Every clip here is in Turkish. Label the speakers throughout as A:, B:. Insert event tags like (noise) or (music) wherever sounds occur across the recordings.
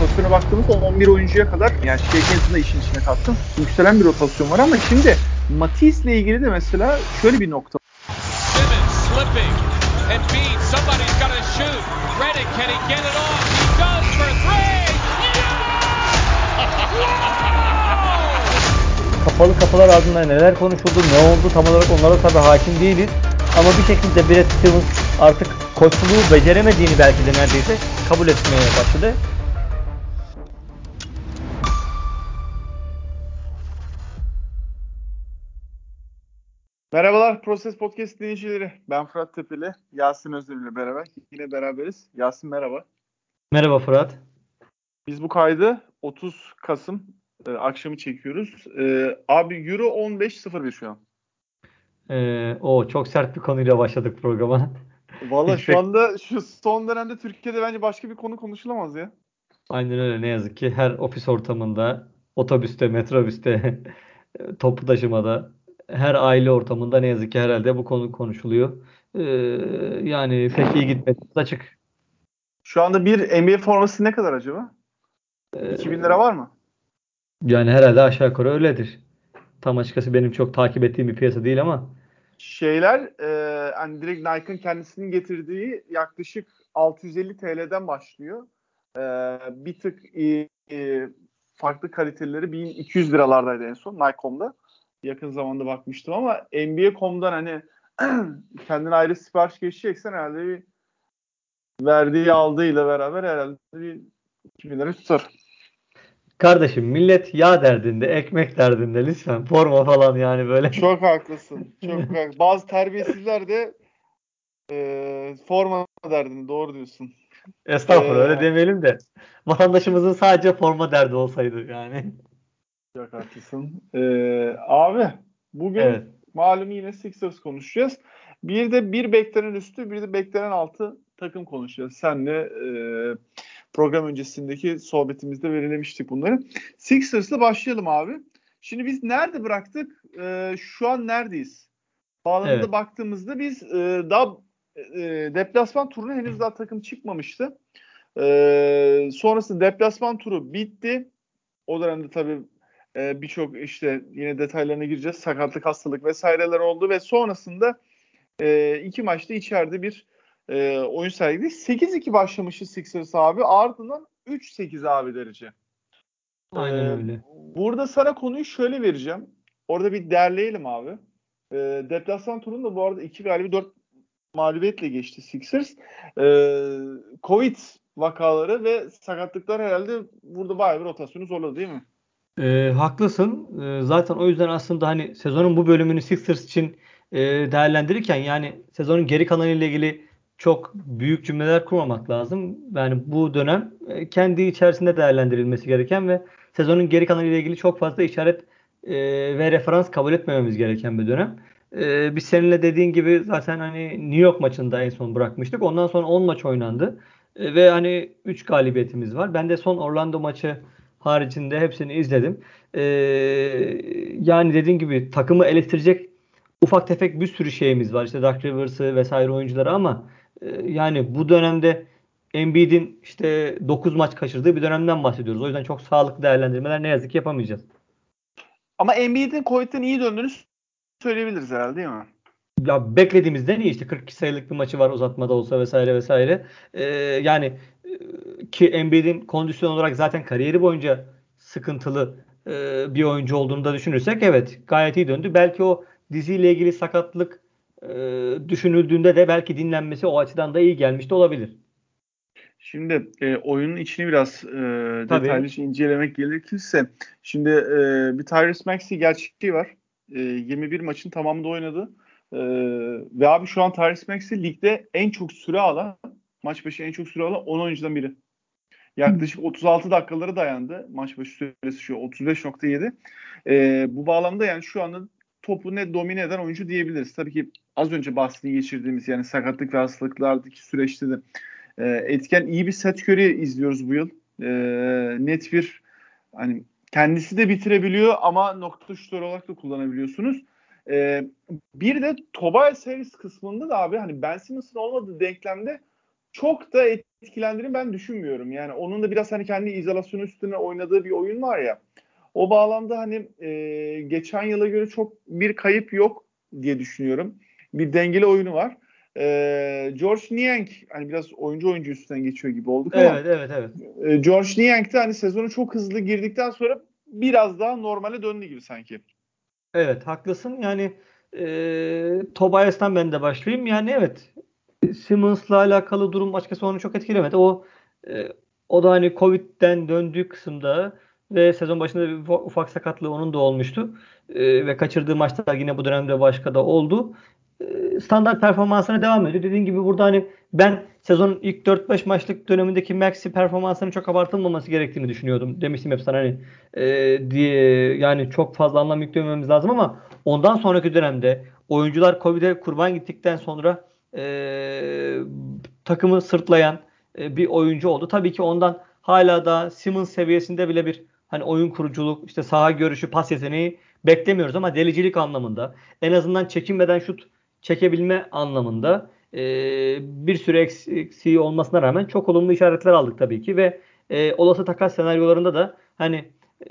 A: rotasyona baktığımızda 11 oyuncuya kadar yani Shaken's'ı da işin içine kattım. Yükselen bir rotasyon var ama şimdi Matisse ile ilgili de mesela şöyle bir nokta
B: Simmons slipping. Embiid, somebody's got to shoot. Redick, can he get it off? He does for three.
C: Kapalı kapılar ardında neler konuşuldu, ne oldu tam olarak onlara tabii hakim değiliz. Ama bir şekilde Brad Stevens artık koçluğu beceremediğini belki de neredeyse kabul etmeye başladı.
A: Merhabalar Proses Podcast dinleyicileri. Ben Fırat Tepeli, Yasin Özdemir ile beraber. Yine beraberiz. Yasin merhaba.
C: Merhaba Fırat.
A: Biz bu kaydı 30 Kasım e, akşamı çekiyoruz. E, abi Euro 15.01 şu an.
C: Ee, o çok sert bir konuyla başladık programa. (laughs)
A: Valla şu anda şu son dönemde Türkiye'de bence başka bir konu konuşulamaz ya.
C: Aynen öyle ne yazık ki her ofis ortamında, otobüste, metrobüste, (laughs) toplu taşımada, her aile ortamında ne yazık ki herhalde bu konu konuşuluyor. Ee, yani pek iyi gitmedi. Açık.
A: Şu anda bir NBA forması ne kadar acaba?
C: Ee,
A: 2000 lira var mı?
C: Yani herhalde aşağı yukarı öyledir. Tam açıkçası benim çok takip ettiğim bir piyasa değil ama
A: Şeyler e, hani direkt Nike'ın kendisinin getirdiği yaklaşık 650 TL'den başlıyor. E, bir tık e, farklı kaliteleri 1200 liralardaydı en son Nike.com'da. Yakın zamanda bakmıştım ama NBA.com'dan hani (clears throat) kendine ayrı sipariş geçeceksen herhalde bir verdiği aldığıyla beraber herhalde bir 2000 lira tutar.
C: kardeşim millet yağ derdinde, ekmek derdinde lütfen forma falan yani böyle. (laughs)
A: Çok haklısın. Çok haklısın. Bazı terbiyesizler de e, forma derdini doğru diyorsun.
C: Estağfurullah
A: Ee,
C: öyle demeyelim de vatandaşımızın sadece forma derdi olsaydı yani.
A: Çok haklısın. Ee, abi bugün
C: Evet.
A: malum yine Sixers konuşacağız. Bir de bir beklenen üstü bir de beklenen altı takım konuşacağız. Senle e, program öncesindeki sohbetimizde belirlemiştik bunları. Sixers'la başlayalım abi. Şimdi biz nerede bıraktık? Ee, şu an neredeyiz? Bağlamında
C: Evet.
A: baktığımızda biz e, daha e, deplasman turuna henüz daha takım çıkmamıştı. Ee, sonrasında deplasman turu bitti. O dönemde tabii e, birçok işte yine detaylarına gireceğiz. Sakatlık, hastalık vesaireler oldu ve sonrasında e, iki maçta içeride bir e, oyun sergiledi. 8-2 başlamıştı Sixers abi. Ardından 3-8 abi derece.
C: Aynen
A: Ee,
C: öyle.
A: Burada sana konuyu şöyle vereceğim. Orada bir derleyelim abi. E, deplasman turunda bu arada 2 galibi 4 mağlubiyetle geçti Sixers. E, Covid vakaları ve sakatlıklar herhalde burada bayağı bir rotasyonu zorladı değil mi?
C: Ee, haklısın. Ee, zaten o yüzden aslında hani sezonun bu bölümünü Sixers için e, değerlendirirken yani sezonun geri kalanı ile ilgili çok büyük cümleler kurmamak lazım. Yani bu dönem e, kendi içerisinde değerlendirilmesi gereken ve sezonun geri kalanı ile ilgili çok fazla işaret e, ve referans kabul etmememiz gereken bir dönem. E, biz seninle dediğin gibi zaten hani New York maçında en son bırakmıştık. Ondan sonra 10 maç oynandı. E, ve hani 3 galibiyetimiz var. Ben de son Orlando maçı haricinde hepsini izledim. Ee, yani dediğin gibi takımı eleştirecek ufak tefek bir sürü şeyimiz var. İşte Dark Rivers'ı vesaire oyuncuları ama e, yani bu dönemde Embiid'in işte 9 maç kaçırdığı bir dönemden bahsediyoruz. O yüzden çok sağlıklı değerlendirmeler ne yazık ki yapamayacağız.
A: Ama Embiid'in Covid'den iyi döndüğünü söyleyebiliriz herhalde değil mi?
C: Ya beklediğimizden iyi işte 42 sayılık bir maçı var uzatmada olsa vesaire vesaire. Ee, yani ki Embiid'in kondisyon olarak zaten kariyeri boyunca sıkıntılı e, bir oyuncu olduğunu da düşünürsek evet gayet iyi döndü. Belki o diziyle ilgili sakatlık e, düşünüldüğünde de belki dinlenmesi o açıdan da iyi gelmiş de olabilir.
A: Şimdi e, oyunun içini biraz e, detaylıca incelemek gerekirse şimdi e, bir Tyrese Maxey gerçekliği var. E, 21 maçın tamamında oynadı. E, ve abi şu an Tyrese Maxey ligde en çok süre alan maç başı en çok süre alan 10 oyuncudan biri. Yaklaşık 36 dakikaları dayandı. Maç başı süresi şu 35.7. E, bu bağlamda yani şu anda topu ne domine eden oyuncu diyebiliriz. Tabii ki az önce bahsini geçirdiğimiz yani sakatlık ve hastalıklardaki süreçte de e, etken iyi bir Seth Curry izliyoruz bu yıl. E, net bir hani kendisi de bitirebiliyor ama nokta şutör olarak da kullanabiliyorsunuz. E, bir de Tobias Harris kısmında da abi hani Ben Simmons'ın olmadığı denklemde çok da etkilendiğini ben düşünmüyorum. Yani onun da biraz hani kendi izolasyonu üstüne oynadığı bir oyun var ya. O bağlamda hani e, geçen yıla göre çok bir kayıp yok diye düşünüyorum. Bir dengeli oyunu var. E, George Niang hani biraz oyuncu oyuncu üstünden geçiyor gibi olduk
C: evet,
A: ama
C: evet evet
A: evet. E, George Niang de hani sezonu çok hızlı girdikten sonra biraz daha normale döndü gibi sanki.
C: Evet haklısın. Yani e, Tobias'tan ben de başlayayım. Yani evet Simmons'la alakalı durum açıkçası onu çok etkilemedi. O e, o da hani Covid'den döndüğü kısımda ve sezon başında bir ufak sakatlığı onun da olmuştu. E, ve kaçırdığı maçlar yine bu dönemde başka da oldu. E, standart performansına devam ediyor. Dediğim gibi burada hani ben sezonun ilk 4-5 maçlık dönemindeki Maxi performansının çok abartılmaması gerektiğini düşünüyordum. Demiştim hep sana hani e, diye yani çok fazla anlam yüklememiz lazım ama ondan sonraki dönemde oyuncular Covid'e kurban gittikten sonra e, takımı sırtlayan e, bir oyuncu oldu. Tabii ki ondan hala da Simmons seviyesinde bile bir hani oyun kuruculuk, işte saha görüşü, pas yeteneği beklemiyoruz ama delicilik anlamında en azından çekinmeden şut çekebilme anlamında e, bir sürü eksiği olmasına rağmen çok olumlu işaretler aldık tabii ki ve e, olası takas senaryolarında da hani e,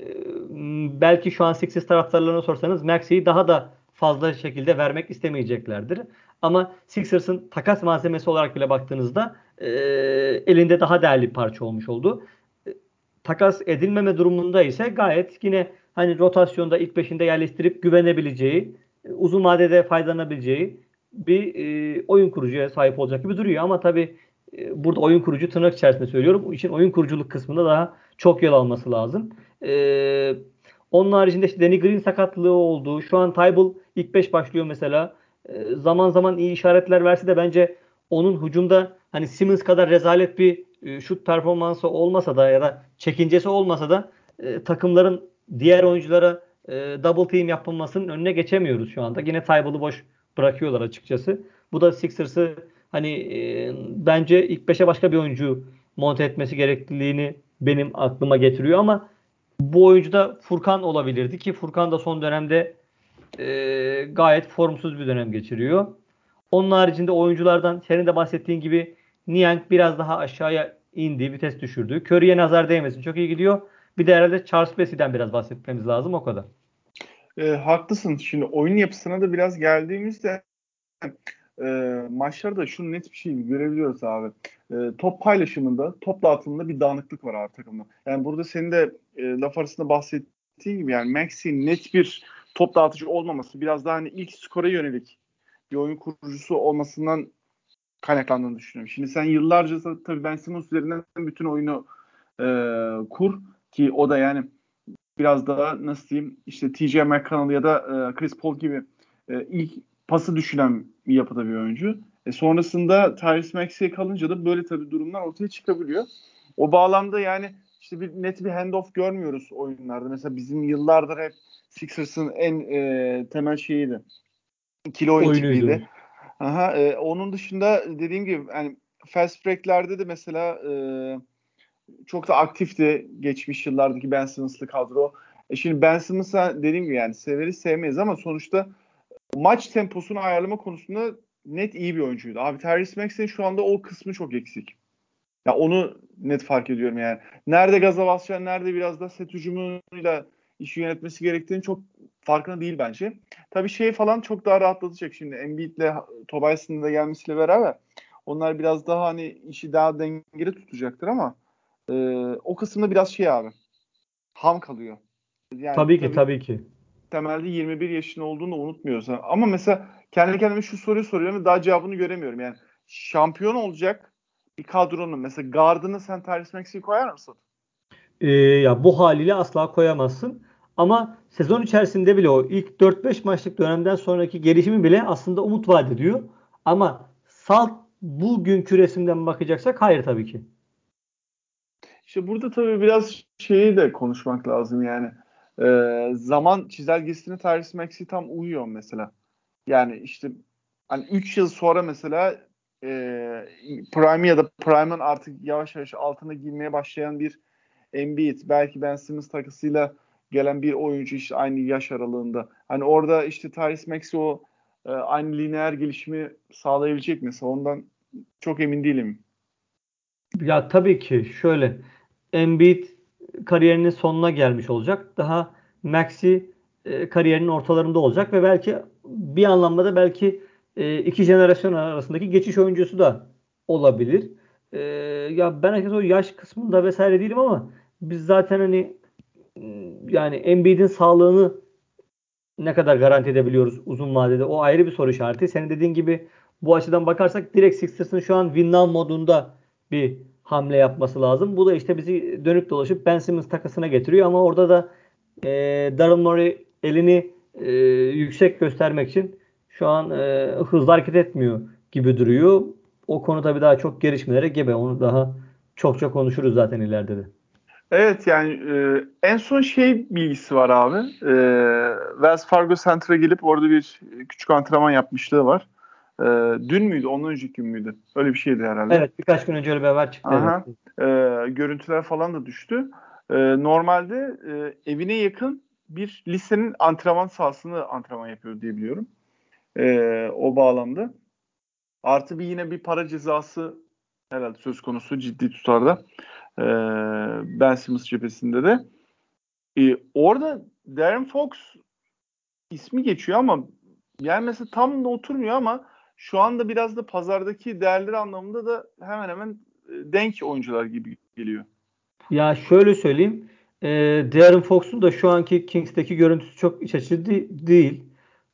C: belki şu an Sixers taraftarlarına sorsanız Maxi'yi daha da fazla şekilde vermek istemeyeceklerdir. Ama Sixers'ın takas malzemesi olarak bile baktığınızda e, elinde daha değerli bir parça olmuş oldu. E, takas edilmeme durumunda ise gayet yine hani rotasyonda ilk beşinde yerleştirip güvenebileceği, e, uzun vadede faydalanabileceği bir e, oyun kurucuya sahip olacak gibi duruyor. Ama tabi e, burada oyun kurucu tırnak içerisinde söylüyorum. Bu için oyun kuruculuk kısmında daha çok yol alması lazım. E, onun haricinde işte Danny Green sakatlığı oldu. Şu an Tybal ilk 5 başlıyor mesela. E, zaman zaman iyi işaretler verse de bence onun hücumda hani Simmons kadar rezalet bir e, şut performansı olmasa da ya da çekincesi olmasa da e, takımların diğer oyunculara double team yapılmasının önüne geçemiyoruz şu anda. Yine Tybal'ı boş bırakıyorlar açıkçası. Bu da Sixers'ı hani bence ilk 5'e başka bir oyuncu monte etmesi gerekliliğini benim aklıma getiriyor ama bu oyuncu da Furkan olabilirdi ki Furkan da son dönemde e, gayet formsuz bir dönem geçiriyor. Onun haricinde oyunculardan senin de bahsettiğin gibi Niang biraz daha aşağıya indi, vites düşürdü. Curry'e nazar değmesin. Çok iyi gidiyor. Bir de herhalde Charles Bassey'den biraz bahsetmemiz lazım o kadar.
A: E, haklısın. Şimdi oyun yapısına da biraz geldiğimizde e, maçlarda şunu net bir şey görebiliyoruz abi. E, top paylaşımında, top dağıtımında bir dağınıklık var abi takımda. Yani burada senin de e, laf arasında bahsettiğin gibi yani Maxi net bir top dağıtıcı olmaması biraz daha hani ilk skora yönelik bir oyun kurucusu olmasından kaynaklandığını düşünüyorum. Şimdi sen yıllarca tabii Ben Simmons üzerinden bütün oyunu e, kur ki o da yani biraz daha nasıl diyeyim işte TJ McConnell ya da e, Chris Paul gibi e, ilk pası düşünen bir yapıda bir oyuncu. E, sonrasında Tyrese Maxey'e kalınca da böyle tabii durumlar ortaya çıkabiliyor. O bağlamda yani işte bir net bir handoff görmüyoruz oyunlarda. Mesela bizim yıllardır hep Sixers'ın en e, temel şeyiydi. İkili oyun tipiydi. Aha, e, onun dışında dediğim gibi yani fast break'lerde de mesela e, çok da aktifti geçmiş yıllardaki Ben Simmons'lı kadro. E şimdi Ben Simmons'a dediğim gibi yani severiz sevmeyiz ama sonuçta maç temposunu ayarlama konusunda net iyi bir oyuncuydu. Abi Tyrese Maxey'in şu anda o kısmı çok eksik. Ya onu net fark ediyorum yani. Nerede gaza basacaksın, nerede biraz da set hücumuyla işi yönetmesi gerektiğini çok farkında değil bence. Tabii şey falan çok daha rahatlatacak şimdi Embiid'le Tobias'ın da gelmesiyle beraber. Onlar biraz daha hani işi daha dengeli tutacaktır ama e, o kısımda biraz şey abi. Ham kalıyor.
C: Yani tabii ki tabii, tabii ki.
A: Temelde 21 yaşında olduğunu unutmuyoruz. Ama mesela kendi kendime şu soruyu soruyorum ve daha cevabını göremiyorum. Yani şampiyon olacak bir kadronun mesela gardını sen Tyrese Maxey'i koyar mısın?
C: Ee, ya bu haliyle asla koyamazsın. Ama sezon içerisinde bile o ilk 4-5 maçlık dönemden sonraki gelişimi bile aslında umut vaat ediyor. Ama salt bugünkü resimden bakacaksak hayır tabii ki.
A: İşte burada tabii biraz şeyi de konuşmak lazım yani. Ee, zaman çizelgesine Tyrese Maxey tam uyuyor mesela. Yani işte hani 3 yıl sonra mesela e, Prime ya da Prime'ın artık yavaş yavaş altına girmeye başlayan bir Embiid belki Ben Simmons takısıyla gelen bir oyuncu işte aynı yaş aralığında. Hani orada işte Tyrese Maxey o e, aynı lineer gelişimi sağlayabilecek mesela ondan çok emin değilim
C: Ya tabii ki şöyle Embiid kariyerinin sonuna gelmiş olacak. Daha Maxi e, kariyerinin ortalarında olacak ve belki bir anlamda da belki iki jenerasyon arasındaki geçiş oyuncusu da olabilir. E, ya ben herkes o yaş kısmında vesaire değilim ama biz zaten hani yani Embiid'in sağlığını ne kadar garanti edebiliyoruz uzun vadede? O ayrı bir soru işareti. Senin dediğin gibi bu açıdan bakarsak direkt Sixers'ın şu an win modunda bir hamle yapması lazım. Bu da işte bizi dönüp dolaşıp Ben Simmons takasına getiriyor ama orada da e, Daryl Morey elini e, yüksek göstermek için şu an e, hızlı hareket etmiyor gibi duruyor. O konu tabii daha çok gelişmelere gebe. Onu daha çokça konuşuruz zaten ileride de.
A: Evet yani e, en son şey bilgisi var abi. E, Wells Fargo Center'a gelip orada bir küçük antrenman yapmışlığı var. E, dün müydü? Ondan önceki gün müydü? Öyle bir şeydi herhalde.
C: Evet birkaç gün önce öyle bir haber çıktı.
A: Aha. E, görüntüler falan da düştü. E, normalde e, evine yakın bir lisenin antrenman sahasını antrenman yapıyor diye biliyorum. E, o bağlamda. Artı bir yine bir para cezası herhalde söz konusu ciddi tutarda. E, ben Simmons cephesinde de. E, orada Darren Fox ismi geçiyor ama yani mesela tam da oturmuyor ama şu anda biraz da pazardaki değerleri anlamında da hemen hemen denk oyuncular gibi geliyor.
C: Ya şöyle söyleyeyim. E, Darren Fox'un da şu anki Kings'teki görüntüsü çok iç açıcı değil.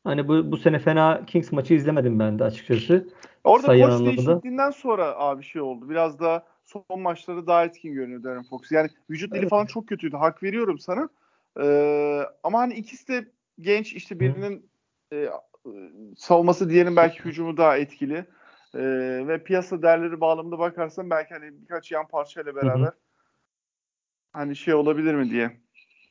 C: Hani bu, bu sene fena Kings maçı izlemedim ben de açıkçası.
A: Orada Sayı koç anlamında. değişikliğinden sonra abi şey oldu. Biraz da son maçları daha etkin görünüyor Darren Fox. Yani vücut dili evet. falan çok kötüydü. Hak veriyorum sana. Ee, ama hani ikisi de genç işte birinin e, savunması diyelim belki hücumu daha etkili. Ee, ve piyasa değerleri bağlamında bakarsan belki hani birkaç yan parçayla beraber Hı-hı. hani şey olabilir mi diye.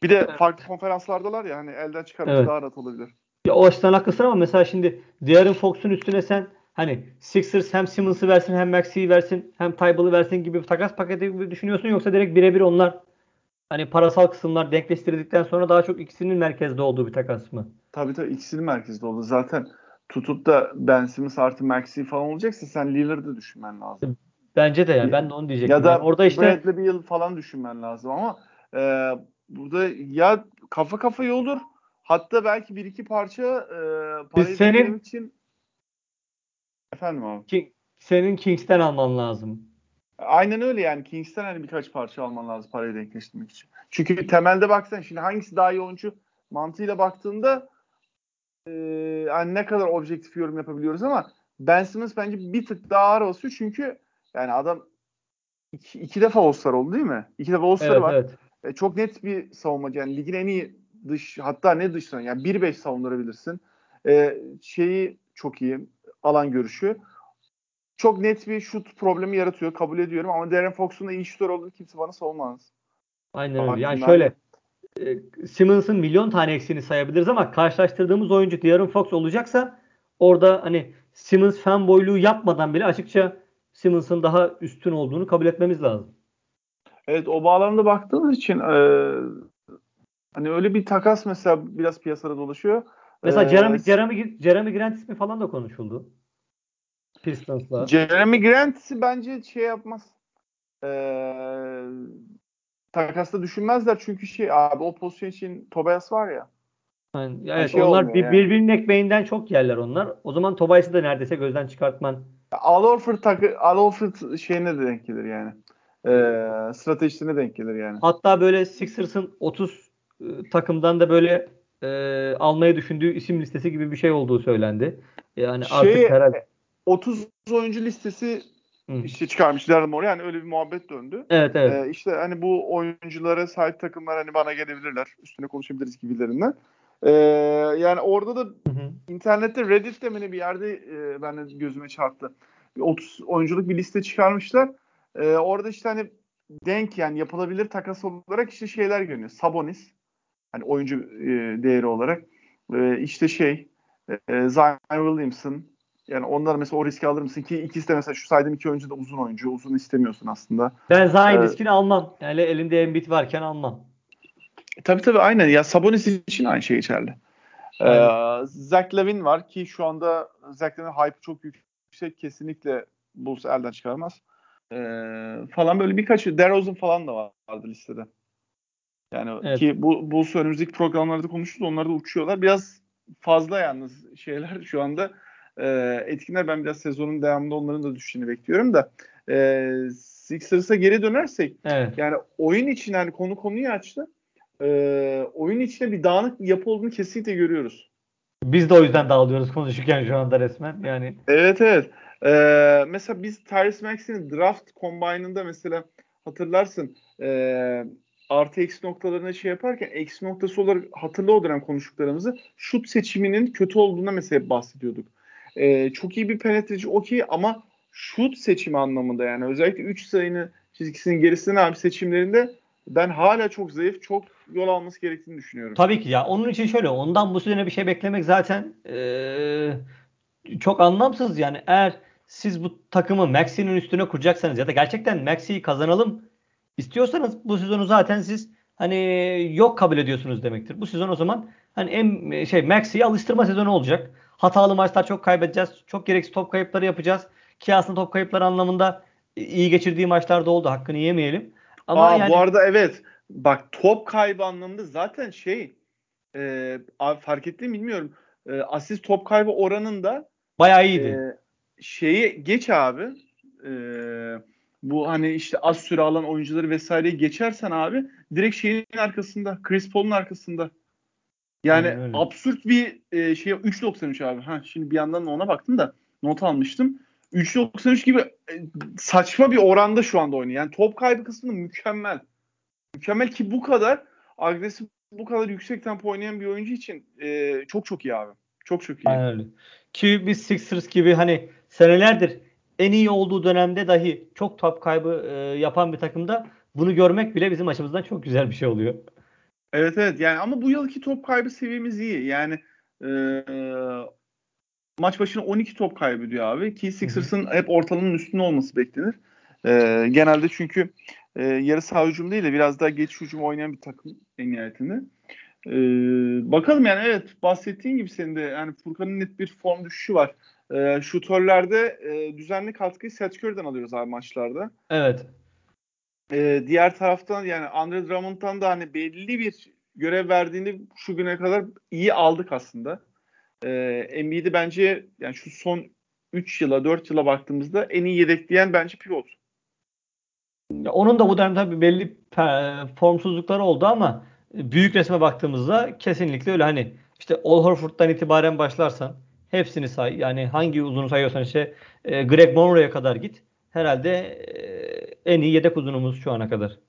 A: Bir de farklı konferanslardalar ya hani elden çıkarması evet. daha rahat olabilir.
C: Ya o açıdan haklısın ama mesela şimdi Darren Fox'un üstüne sen hani Sixers hem Simmons'ı versin hem Maxi'yi versin hem Tybal'ı versin gibi bir takas paketi gibi düşünüyorsun yoksa direkt birebir onlar hani parasal kısımlar denkleştirdikten sonra daha çok ikisinin merkezde olduğu bir takas mı?
A: Tabii tabii ikisinin merkezde oldu. Zaten tutup da Ben Simmons artı Maxi falan olacaksa sen Lillard'ı düşünmen lazım.
C: Bence de yani ben de onu diyecektim.
A: Ya da
C: yani
A: orada işte Bradley Beal falan düşünmen lazım ama e, burada ya kafa kafa olur hatta belki bir iki parça e, parayı senin için efendim abi.
C: Ki, senin Kings'ten alman lazım.
A: Aynen öyle yani Kings'ten hani birkaç parça alman lazım parayı denkleştirmek için. Çünkü temelde baksan şimdi hangisi daha iyi oyuncu mantığıyla baktığında e, yani ne kadar objektif yorum yapabiliyoruz ama Ben Simmons bence bir tık daha ağır basıyor çünkü yani adam iki, iki defa All-Star oldu değil mi? İki defa All-Star evet, var. Evet. E, çok net bir savunmacı yani ligin en iyi dış hatta ne dış yani 1-5 savundurabilirsin. E, şeyi çok iyi alan görüşü. Çok net bir şut problemi yaratıyor kabul ediyorum ama Darren Fox'un da iyi şutör olduğunu kimse bana savunmaz.
C: Aynen öyle. Yani şöyle e, Simmons'ın milyon tane eksiğini sayabiliriz ama karşılaştırdığımız oyuncu De'Aaron Fox olacaksa orada hani Simmons fanboyluğu yapmadan bile açıkça Simmons'ın daha üstün olduğunu kabul etmemiz lazım.
A: Evet o bağlamda baktığımız için e, hani öyle bir takas mesela biraz piyasada dolaşıyor.
C: Mesela ee, Jeremy, Jeremy, Jeremy Grant ismi falan da konuşuldu. Pistons'la.
A: Jeremy Grant'i bence şey yapmaz. Ee, takasta düşünmezler çünkü şey abi o pozisyon için Tobias var ya.
C: Yani, evet şey onlar bir, yani. birbirinin ekmeğinden çok yerler onlar. O zaman Tobias'ı da neredeyse gözden çıkartman.
A: Al Orford takı Al Orford şeyine de denk gelir yani. Ee, stratejisine denk gelir yani.
C: Hatta böyle Sixers'ın 30 e, takımdan da böyle e, almayı düşündüğü isim listesi gibi bir şey olduğu söylendi. Yani şey, artık herhalde
A: 30 oyuncu listesi Hı. işte çıkarmış Daryl Morey. Yani öyle bir muhabbet döndü.
C: Evet evet.
A: Ee, işte hani bu oyunculara sahip takımlar hani bana gelebilirler. Üstüne konuşabiliriz gibilerinden. Ee, yani orada da hı hı. internette Reddit'te mi bir yerde e, ben de gözüme çarptı. 30 oyunculuk bir liste çıkarmışlar. Ee, orada işte hani denk yani yapılabilir takas olarak işte şeyler görünüyor. Sabonis hani oyuncu e, değeri olarak. E, işte şey e, Zion Williamson yani onlar mesela o riski alır mısın ki ikisi de mesela şu saydığım iki oyuncu da uzun oyuncu. Uzun istemiyorsun aslında.
C: Ben Zion ee, riskini almam. Yani elinde Embiid varken almam.
A: Tabii tabii aynen. Ya Sabonis için aynı şey geçerli. Ee, Zach Lavin var ki şu anda Zach Lavin hype çok yüksek. Kesinlikle Bulls elden çıkarmaz. e, falan böyle birkaç DeRozan falan da vardı listede. Yani evet. ki bu Bulls önümüzdeki programlarda konuştuk onlar da uçuyorlar. Biraz fazla yalnız şeyler şu anda e, etkinler. Ben biraz sezonun devamında onların da düşüşünü bekliyorum da e, Sixers'a geri dönersek evet. yani oyun için yani konu konuyu açtı. E, oyun içinde bir dağınık bir yapı olduğunu kesinlikle görüyoruz.
C: Biz de o yüzden dağılıyoruz konuşurken şu anda resmen. Yani
A: Evet evet. Ee, mesela biz Tyrese Maxey'nin draft combine'ında mesela hatırlarsın e, artı eksi noktalarına şey yaparken eksi noktası olarak hatırla o dönem konuştuklarımızı şut seçiminin kötü olduğuna mesela bahsediyorduk. Ee, çok iyi bir penetreci okey ama şut seçimi anlamında yani özellikle 3 sayının çizgisinin gerisinde abi seçimlerinde ben hala çok zayıf, çok yol alması gerektiğini düşünüyorum.
C: Tabii ki ya. Onun için şöyle, ondan bu sene bir şey beklemek zaten ee, çok anlamsız yani. Eğer siz bu takımı Maxi'nin üstüne kuracaksanız ya da gerçekten Maxi'yi kazanalım istiyorsanız bu sezonu zaten siz hani yok kabul ediyorsunuz demektir. Bu sezon o zaman hani en şey Maxi'yi alıştırma sezonu olacak. Hatalı maçlar çok kaybedeceğiz. Çok gereksiz top kayıpları yapacağız. Ki aslında top kayıpları anlamında iyi geçirdiği maçlarda oldu. Hakkını yemeyelim.
A: Ama Aa, yani... bu arada evet. Bak top kaybı anlamında zaten şey e, fark ettiğimi bilmiyorum. E, asist top kaybı oranında
C: bayağı iyiydi. E,
A: şeyi geç abi. E, bu hani işte az süre alan oyuncuları vesaireyi geçersen abi direkt şeyin arkasında. Chris Paul'un arkasında. Yani Aynen öyle. absürt bir e, şey 3.93 abi. Ha şimdi bir yandan ona baktım da not almıştım. 3.93 gibi e, saçma bir oranda şu anda oynuyor. Yani top kaybı kısmında mükemmel. Mükemmel ki bu kadar agresif bu kadar yüksek tempo oynayan bir oyuncu için e, çok çok iyi abi. Çok çok iyi.
C: Aynen öyle. Ki biz Sixers gibi hani senelerdir en iyi olduğu dönemde dahi çok top kaybı e, yapan bir takımda bunu görmek bile bizim açımızdan çok güzel bir şey oluyor.
A: Evet evet yani ama bu yılki top kaybı seviyemiz iyi. Yani e, maç başına 12 top kaybediyor abi ki Sixers'ın hep ortalamanın üstünde olması beklenir. E, genelde çünkü e, yarı saha hücum değil de biraz daha geç hücum oynayan bir takım en nihayetinde. E, bakalım yani evet bahsettiğin gibi senin de yani Furkan'ın net bir form düşüşü var. E, şutörlerde e, düzenli katkıyı Seth Curry'den alıyoruz abi maçlarda.
C: Evet.
A: E, diğer taraftan yani Andre Drummond'dan da hani belli bir görev verdiğini şu güne kadar iyi aldık aslında. E, Embiid'i bence yani şu son 3 yıla 4 yıla baktığımızda en iyi yedekleyen bence pivot.
C: Onun da bu dönemde bir belli formsuzlukları oldu ama büyük resme baktığımızda kesinlikle öyle hani işte Al Horford'dan itibaren başlarsan hepsini say. Yani hangi uzunu sayıyorsan işte e, Greg Monroe'ya kadar git. Herhalde e, en iyi yedek uzunumuz şu ana kadar.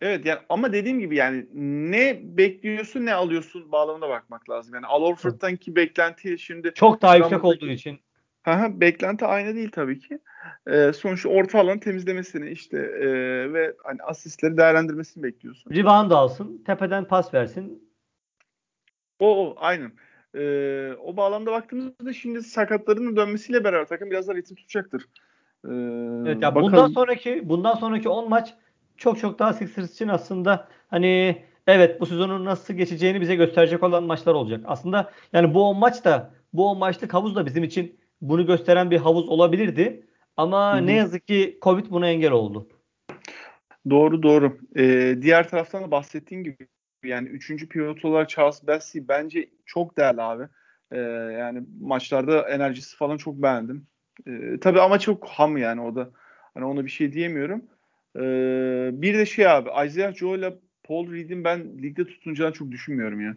A: Evet yani ama dediğim gibi yani ne bekliyorsun ne alıyorsun bağlamına bakmak lazım. Yani Al Horford'dan ki beklenti şimdi
C: çok daha yüksek olduğu için
A: Ha, beklenti aynı değil tabii ki. E, sonuçta orta alanı temizlemesini işte e, ve hani asistleri değerlendirmesini bekliyorsun.
C: Rebound alsın, tepeden pas versin.
A: O, o aynen. E, o bağlamda baktığımızda şimdi sakatlarının dönmesiyle beraber takım biraz da ritim tutacaktır.
C: E, evet ya bakalım. bundan sonraki bundan sonraki 10 maç çok çok daha Sixers için aslında hani evet bu sezonun nasıl geçeceğini bize gösterecek olan maçlar olacak. Aslında yani bu 10 maç da bu 10 maçlık havuz da bizim için bunu gösteren bir havuz olabilirdi. Ama Hı-hı. ne yazık ki Covid buna engel oldu.
A: Doğru doğru. Ee, diğer taraftan da bahsettiğin gibi yani üçüncü pivot olarak Charles Bassey bence çok değerli abi. Ee, yani maçlarda enerjisi falan çok beğendim. Ee, tabii ama çok ham yani o da. Hani ona bir şey diyemiyorum. Ee, bir de şey abi Isaiah Joe ile Paul Reed'in ben ligde tutunacağını çok düşünmüyorum ya.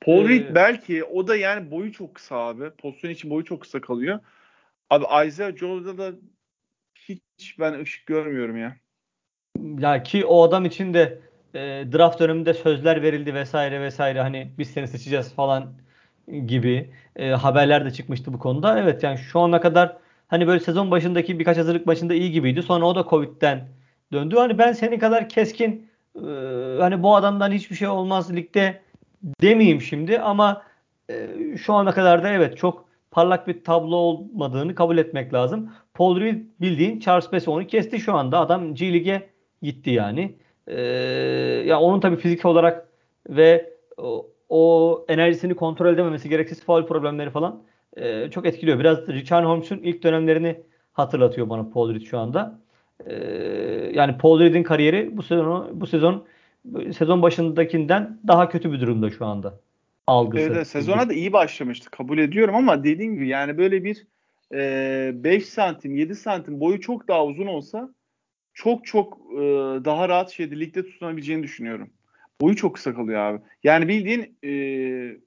A: Paul ee, Reed belki o da yani boyu çok kısa abi. Pozisyon için boyu çok kısa kalıyor. Abi Isaiah Joe'da da hiç ben ışık görmüyorum ya.
C: Ya ki o adam için de e, draft döneminde sözler verildi vesaire vesaire hani biz seni seçeceğiz falan gibi e, haberler de çıkmıştı bu konuda. Evet yani şu ana kadar hani böyle sezon başındaki birkaç hazırlık maçında iyi gibiydi. Sonra o da Covid'den döndü. Hani ben senin kadar keskin e, hani bu adamdan hiçbir şey olmaz ligde demeyeyim şimdi ama e, şu ana kadar da evet çok parlak bir tablo olmadığını kabul etmek lazım. Paul Reed bildiğin Charles Bassey onu kesti şu anda. Adam G League'e gitti yani. Ee, ya onun tabii fiziksel olarak ve o, o enerjisini kontrol edememesi, gereksiz faul problemleri falan e, çok etkiliyor. Biraz Richard Holmes'un ilk dönemlerini hatırlatıyor bana Paul Reed şu anda. e, yani Paul Reed'in kariyeri bu sezon bu sezon sezon başındakinden daha kötü bir durumda şu anda. Algısı.
A: Evet, evet sezona da iyi başlamıştı. Kabul ediyorum ama dediğim gibi yani böyle bir e, 5 santim 7 santim boyu çok daha uzun olsa çok çok e, daha rahat şeyde ligde tutunabileceğini düşünüyorum. Boyu çok kısa kalıyor abi. Yani bildiğin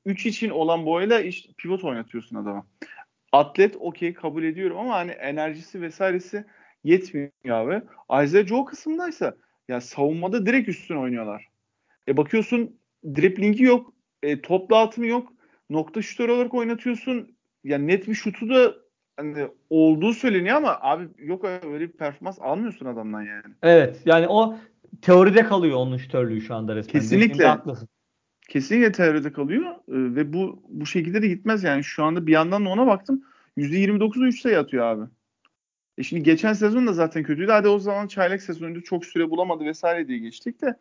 A: 3 e, için olan boyla işte pivot oynatıyorsun adama. Atlet okey kabul ediyorum ama hani enerjisi vesairesi yetmiyor abi. Isaiah Joe kısımdaysa ya savunmada direkt üstüne oynuyorlar. E bakıyorsun driplingi yok, e, top dağıtımı yok. Nokta şutör olarak oynatıyorsun. Yani net bir şutu da hani olduğu söyleniyor ama abi yok öyle bir performans almıyorsun adamdan yani.
C: Evet. Yani o teoride kalıyor onun şütörlüğü şu anda resmen.
A: Kesinlikle. Kesinlikle teoride kalıyor e, ve bu bu şekilde de gitmez yani. Şu anda bir yandan da ona baktım. %29'u 3 sayı atıyor abi. E şimdi geçen sezon da zaten kötüydü. Hadi o zaman çaylak sezonunda çok süre bulamadı vesaire diye geçtik de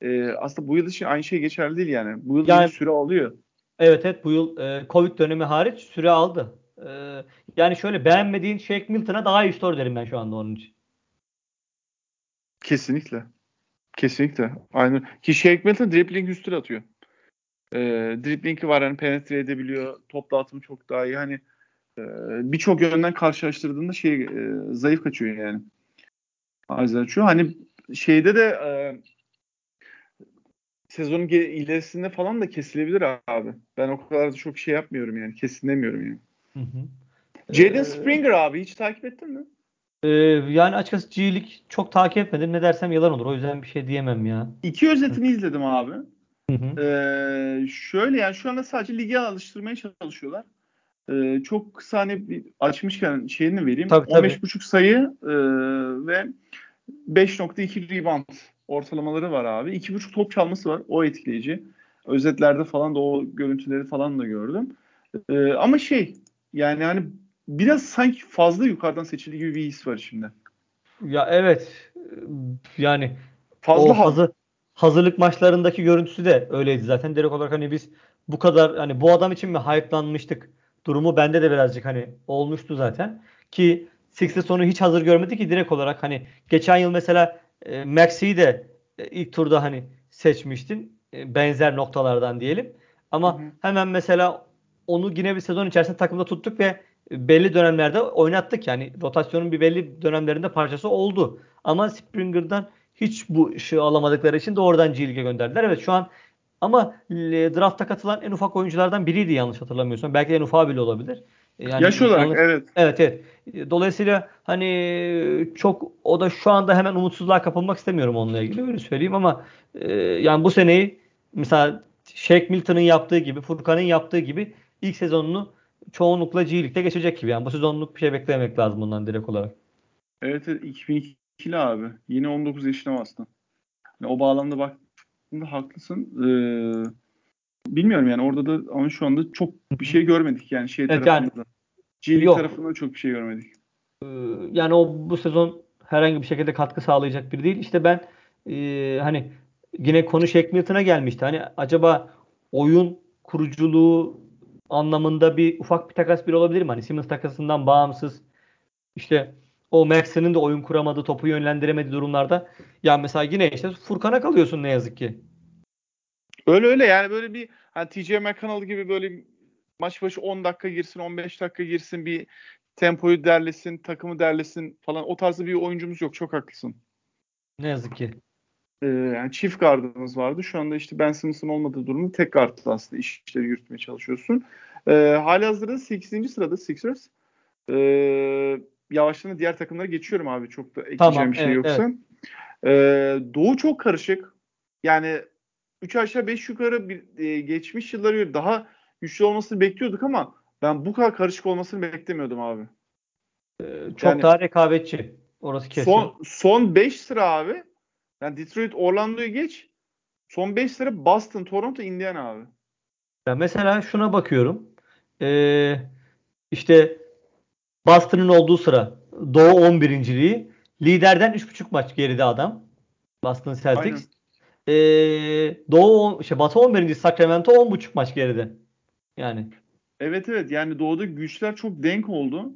A: e, aslında bu yıl için aynı şey geçerli değil yani. Bu yıl yani, süre alıyor.
C: Evet evet bu yıl e, Covid dönemi hariç süre aldı. E, yani şöyle beğenmediğin Shake Milton'a daha iyi store derim ben şu anda onun için.
A: Kesinlikle. Kesinlikle. Aynı. Ki Shake Milton dribbling üstüne atıyor. E, driblingi var hani penetre edebiliyor. Top dağıtımı çok daha iyi. Hani e, birçok yönden karşılaştırdığında şey e, zayıf kaçıyor yani. Az açıyor. Hani şeyde de e, sezonun ilerisinde falan da kesilebilir abi. Ben o kadar da çok şey yapmıyorum yani. Kesinlemiyorum yani. Hı hı. Jaden ee, Springer abi hiç takip ettin mi?
C: E, yani açıkçası G'lik çok takip etmedim. Ne dersem yalan olur. O yüzden bir şey diyemem ya.
A: İki özetini izledim abi. Hı hı. Ee, şöyle yani şu anda sadece lige alıştırmaya çalışıyorlar. Ee, çok kısa hani açmışken şeyini vereyim. Tabii, 15.5 sayı e, ve 5.2 rebound ortalamaları var abi. 2.5 top çalması var. O etkileyici. Özetlerde falan da o görüntüleri falan da gördüm. Ee, ama şey yani hani biraz sanki fazla yukarıdan seçildi gibi bir his var şimdi.
C: Ya evet. Yani fazla o hazır, hazırlık maçlarındaki görüntüsü de öyleydi zaten. Direkt olarak hani biz bu kadar hani bu adam için mi hype'lanmıştık durumu bende de birazcık hani olmuştu zaten. Ki Sixers sonu hiç hazır görmedi ki direkt olarak hani geçen yıl mesela e, Maxi'yi de e, ilk turda hani seçmiştin. E, benzer noktalardan diyelim. Ama hı hı. hemen mesela onu yine bir sezon içerisinde takımda tuttuk ve belli dönemlerde oynattık. Yani rotasyonun bir belli dönemlerinde parçası oldu. Ama Springer'dan hiç bu ışığı alamadıkları için doğrudan League'e gönderdiler. Evet şu an ama drafta katılan en ufak oyunculardan biriydi yanlış hatırlamıyorsam. Belki en ufak bile olabilir.
A: Yani Yaş olarak yanlış, evet.
C: Evet evet. Dolayısıyla hani çok o da şu anda hemen umutsuzluğa kapılmak istemiyorum onunla ilgili öyle söyleyeyim ama e, yani bu seneyi mesela Shake Milton'ın yaptığı gibi Furkan'ın yaptığı gibi ilk sezonunu çoğunlukla G League'de geçecek gibi. Yani bu sezonluk bir şey beklemek lazım bundan direkt olarak.
A: Evet, evet 2002'li abi. Yine 19 yaşına bastı. Yani o bağlamda baktığında haklısın. Ee, bilmiyorum yani orada da ama şu anda çok bir şey görmedik yani şey evet, tarafında. Yani, G League Yok. tarafında çok bir şey görmedik.
C: Ee, yani o bu sezon herhangi bir şekilde katkı sağlayacak biri değil. İşte ben e, hani yine konu Shaq Milton'a gelmişti. Hani acaba oyun kuruculuğu anlamında bir ufak bir takas bir olabilir mi? Hani Simmons takasından bağımsız işte o Max'inin de oyun kuramadığı, topu yönlendiremediği durumlarda ya mesela yine işte Furkan'a kalıyorsun ne yazık ki.
A: Öyle öyle yani böyle bir hani TJ McConnell gibi böyle maç başı 10 dakika girsin, 15 dakika girsin bir tempoyu derlesin, takımı derlesin falan o tarzda bir oyuncumuz yok. Çok haklısın.
C: Ne yazık ki.
A: Ee, yani çift gardımız vardı. Şu anda işte Ben Simmons'ın olmadığı durumda tek gardla aslında işleri yürütmeye çalışıyorsun. Ee, hali hazırda 8. sırada Sixers. Ee, yavaştan diğer takımlara geçiyorum abi. Çok da ekleyeceğim tamam, bir şey evet, yoksa. Evet. Ee, Doğu çok karışık. Yani 3 aşağı 5 yukarı bir, e, geçmiş yılları göre daha güçlü olmasını bekliyorduk ama ben bu kadar karışık olmasını beklemiyordum abi.
C: Ee, çok yani, daha rekabetçi. Orası kesin.
A: Son, son 5 sıra abi. Yani Detroit, Orlando'yu geç. Son 5 sıra Boston, Toronto, Indiana abi.
C: Ya mesela şuna bakıyorum. Ee, işte Boston'ın olduğu sıra Doğu 11.liği. Liderden 3.5 maç geride adam. Boston Celtics. Ee, Doğu şey Batı 11. Sacramento 10.5 maç geride. Yani.
A: Evet evet yani Doğu'da güçler çok denk oldu.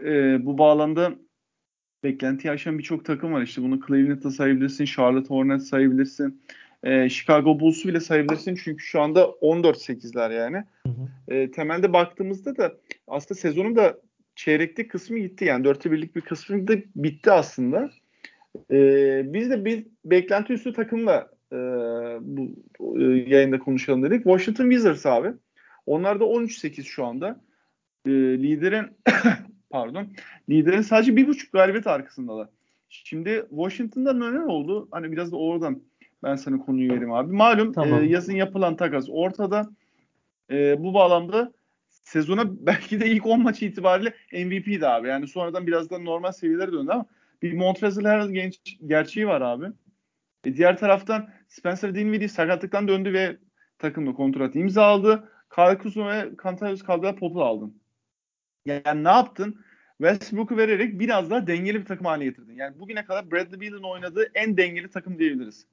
A: Ee, bu bağlamda beklentiyi aşan birçok takım var. İşte bunu Cleveland'da sayabilirsin, Charlotte Hornets sayabilirsin. E, Chicago Bulls'u bile sayabilirsin çünkü şu anda 14-8'ler yani. Hı hı. E, temelde baktığımızda da aslında sezonun da çeyreklik kısmı gitti. Yani dörtte birlik bir kısmı da bitti aslında. E, biz de bir beklenti üstü takımla e, bu e, yayında konuşalım dedik. Washington Wizards abi. Onlar da 13-8 şu anda. E, liderin pardon liderin sadece bir buçuk galibiyet arkasındalar. Şimdi Washington'da neler oldu? Hani biraz da oradan ben sana konuyu vereyim abi. Malum e, tamam. e, yazın yapılan takas ortada. E, bu bağlamda sezona (laughs) belki de ilk 10 maç itibariyle MVP'di abi. Yani sonradan biraz da normal seviyelere döndü ama bir Montrezl Harrell genç gerçeği var abi. E, diğer taraftan Spencer Dinwiddie sakatlıktan döndü ve takımla kontrat imzaladı. Kyle Kuzma ve Kantarius Caldwell Pop'u aldın. Yani ne yaptın? Westbrook'u vererek biraz daha dengeli bir takım haline getirdin. Yani bugüne kadar Bradley Beal'ın oynadığı en dengeli takım diyebiliriz.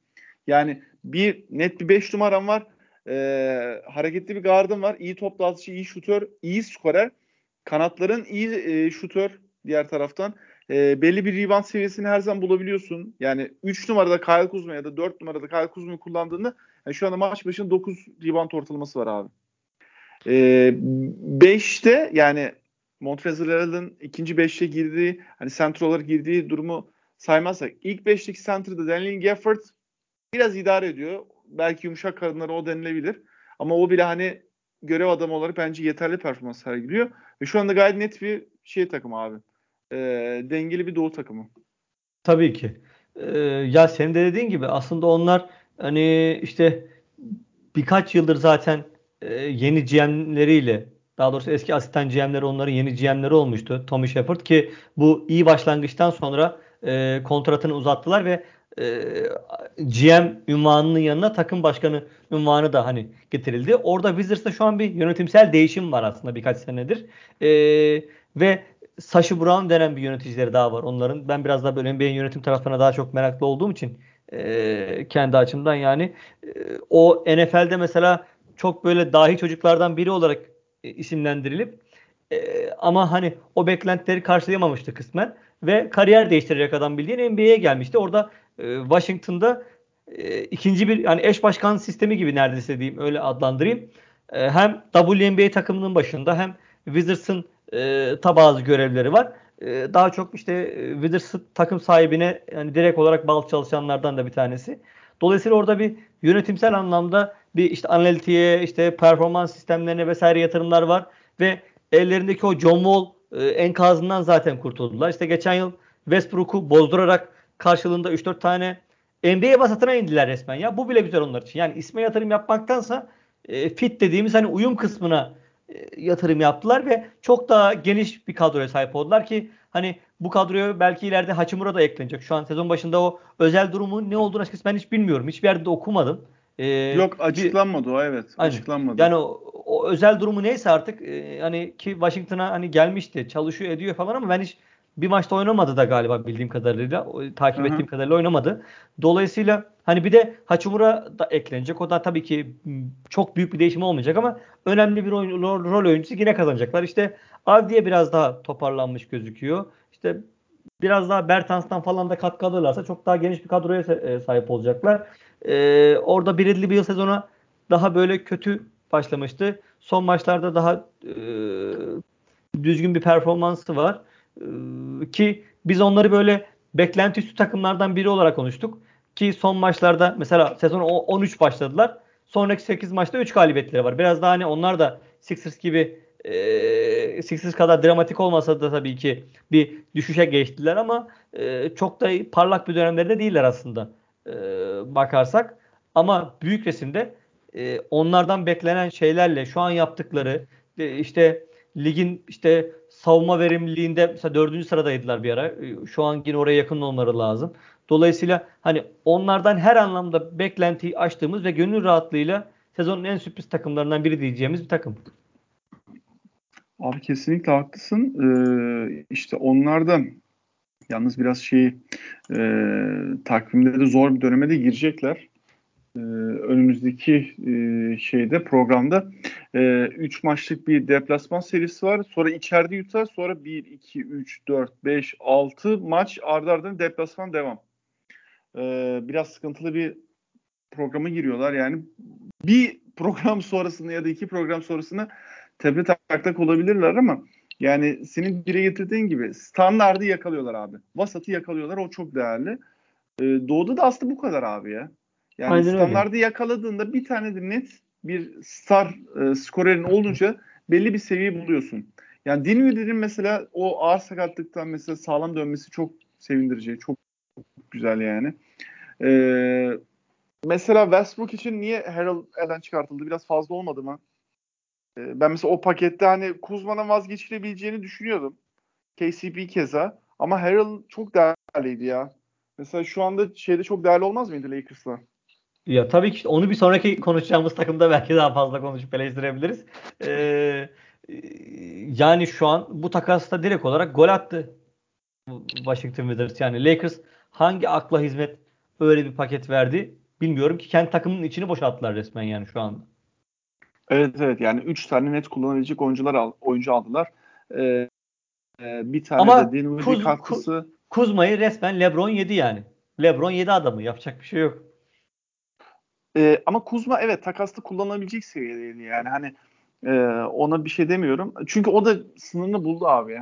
A: Yani bir net bir 5 numaram var. Ee, hareketli bir gardım var. İyi top dağıtıcı, iyi şutör, iyi skorer. Kanatların iyi e, şutör diğer taraftan. E, belli bir rebound seviyesini her zaman bulabiliyorsun. Yani 3 numarada Kyle Kuzma ya da 4 numarada Kyle Kuzma'yı kullandığında yani şu anda maç başına 9 rebound ortalaması var abi. 5'te e, yani Montrezl Harrell'ın ikinci 5'te girdiği hani center olarak girdiği durumu saymazsak ilk 5'teki center'da Daniel Gafford biraz idare ediyor. Belki yumuşak kadınlara o denilebilir. Ama o bile hani görev adamı olarak bence yeterli performans sergiliyor. Ve şu anda gayet net bir şey takım abi. E, dengeli bir doğu takımı.
C: Tabii ki. Ee, ya senin de dediğin gibi aslında onlar hani işte birkaç yıldır zaten e, yeni GM'leriyle daha doğrusu eski asistan GM'leri onların yeni GM'leri olmuştu. Tommy Shepard ki bu iyi başlangıçtan sonra e, kontratını uzattılar ve e, GM ünvanının yanına takım başkanı ünvanı da hani getirildi. Orada Wizards'ta şu an bir yönetimsel değişim var aslında birkaç senedir. E, ve Sashi Brown denen bir yöneticileri daha var onların. Ben biraz daha böyle NBA'nin yönetim tarafına daha çok meraklı olduğum için e, kendi açımdan yani e, o NFL'de mesela çok böyle dahi çocuklardan biri olarak e, isimlendirilip e, ama hani o beklentileri karşılayamamıştı kısmen ve kariyer değiştirecek adam bildiğin NBA'ye gelmişti. Orada e, Washington'da e, ikinci bir yani eş başkan sistemi gibi neredeyse diyeyim öyle adlandırayım. E, hem WNBA takımının başında hem Wizards'ın e, bazı görevleri var. E, daha çok işte e, Wizards takım sahibine yani direkt olarak bağlı çalışanlardan da bir tanesi. Dolayısıyla orada bir yönetimsel anlamda bir işte analitiğe, işte performans sistemlerine vesaire yatırımlar var ve ellerindeki o John Wall e, enkazından zaten kurtuldular. İşte geçen yıl Westbrook'u bozdurarak karşılığında 3-4 tane NBA vasatına indiler resmen ya. Bu bile güzel onlar için. Yani isme yatırım yapmaktansa e, fit dediğimiz hani uyum kısmına e, yatırım yaptılar ve çok daha geniş bir kadroya sahip oldular ki hani bu kadroya belki ileride Hachimura da eklenecek. Şu an sezon başında o özel durumun ne olduğunu açıkçası ben hiç bilmiyorum. Hiçbir yerde de okumadım.
A: Ee, Yok açıklanmadı o evet. Hani, açıklanmadı.
C: Yani o, o özel durumu neyse artık e, hani ki Washington'a hani gelmişti, çalışıyor, ediyor falan ama ben hiç bir maçta oynamadı da galiba bildiğim kadarıyla. Takip Hı-hı. ettiğim kadarıyla oynamadı. Dolayısıyla hani bir de Hachimura da eklenecek. O da tabii ki çok büyük bir değişim olmayacak ama önemli bir oyun, rol oyuncusu yine kazanacaklar. İşte Avdiye biraz daha toparlanmış gözüküyor. İşte biraz daha Bertans'tan falan da katkı alırlarsa çok daha geniş bir kadroya e, sahip olacaklar. Ee, orada Bradley Beal sezona daha böyle kötü başlamıştı. Son maçlarda daha e, düzgün bir performansı var. E, ki biz onları böyle beklenti üstü takımlardan biri olarak konuştuk. Ki son maçlarda mesela sezon 13 başladılar. Sonraki 8 maçta 3 galibiyetleri var. Biraz daha hani onlar da Sixers gibi e, Sixers kadar dramatik olmasa da tabii ki bir düşüşe geçtiler ama e, çok da parlak bir dönemlerinde değiller aslında e, bakarsak. Ama büyük resimde e, onlardan beklenen şeylerle şu an yaptıkları e, işte ligin işte savunma verimliliğinde mesela dördüncü sıradaydılar bir ara. E, şu an yine oraya yakın olmaları lazım. Dolayısıyla hani onlardan her anlamda beklentiyi açtığımız ve gönül rahatlığıyla sezonun en sürpriz takımlarından biri diyeceğimiz bir takım.
A: Abi kesinlikle haklısın. Ee, işte onlardan yalnız biraz şey e, takvimde de zor bir döneme de girecekler. e, önümüzdeki e, şeyde programda 3 e, maçlık bir deplasman serisi var. Sonra içeride yutar. Sonra 1, 2, 3, 4, 5, 6 maç ardı ardına deplasman devam. E, biraz sıkıntılı bir programa giriyorlar. Yani bir program (laughs) sonrasında ya da iki program sonrasında tepe taklak olabilirler ama yani senin bire getirdiğin gibi standardı yakalıyorlar abi. Vasatı yakalıyorlar. O çok değerli. Ee, Doğu'da da aslında bu kadar abi ya. Yani Aynen standardı öyle. yakaladığında bir tane de net bir star e, skorerin olunca belli bir seviye buluyorsun. Yani Dinwiddie'nin mesela o ağır sakatlıktan mesela sağlam dönmesi çok sevindirici. Çok güzel yani. Ee, mesela Westbrook için niye Harold Allen çıkartıldı? Biraz fazla olmadı mı? Ee, ben mesela o pakette hani Kuzma'dan vazgeçilebileceğini düşünüyordum. KCP keza. Ama Harold çok değerliydi ya. Mesela şu anda şeyde çok değerli olmaz mıydı Lakers'la?
C: Ya tabii ki onu bir sonraki konuşacağımız takımda belki daha fazla konuşup eleştirebiliriz. Ee, yani şu an bu takasta direkt olarak gol attı Washington Wizards. Yani Lakers hangi akla hizmet öyle bir paket verdi bilmiyorum ki kendi takımının içini boşalttılar resmen yani şu anda.
A: Evet evet yani 3 tane net kullanabilecek oyuncular al, oyuncu aldılar. Ee, e, bir tane
C: Ama de Dinwiddie Kuz, katkısı. Kuzma'yı resmen LeBron yedi yani. LeBron yedi adamı. Yapacak bir şey yok.
A: Ee, ama Kuzma evet takaslı kullanabilecek seviyedeydi yani. Hani e, ona bir şey demiyorum. Çünkü o da sınırını buldu abi ya.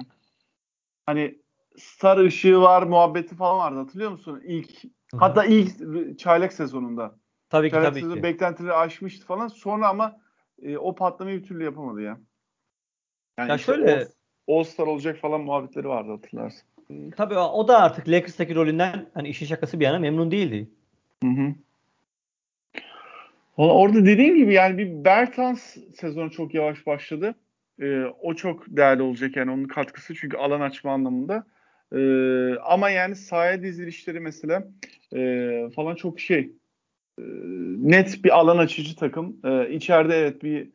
A: Hani star ışığı var, muhabbeti falan vardı hatırlıyor musun? İlk Hı-hı. hatta ilk çaylak sezonunda.
C: Tabii ki çaylak tabii ki.
A: Beklentileri aşmıştı falan. Sonra ama e, o patlamayı bir türlü yapamadı ya. Yani
C: ya işte şöyle
A: All Star olacak falan muhabbetleri vardı hatırlarsın.
C: Tabii o da artık Lakers'taki rolünden hani işi şakası bir yana memnun değildi.
A: Hı hı. Orada dediğim gibi yani bir Bertans sezonu çok yavaş başladı. Ee, o çok değerli olacak yani onun katkısı çünkü alan açma anlamında. Ee, ama yani sahaya dizilişleri mesela e, falan çok şey net bir alan açıcı takım. E, içeride evet bir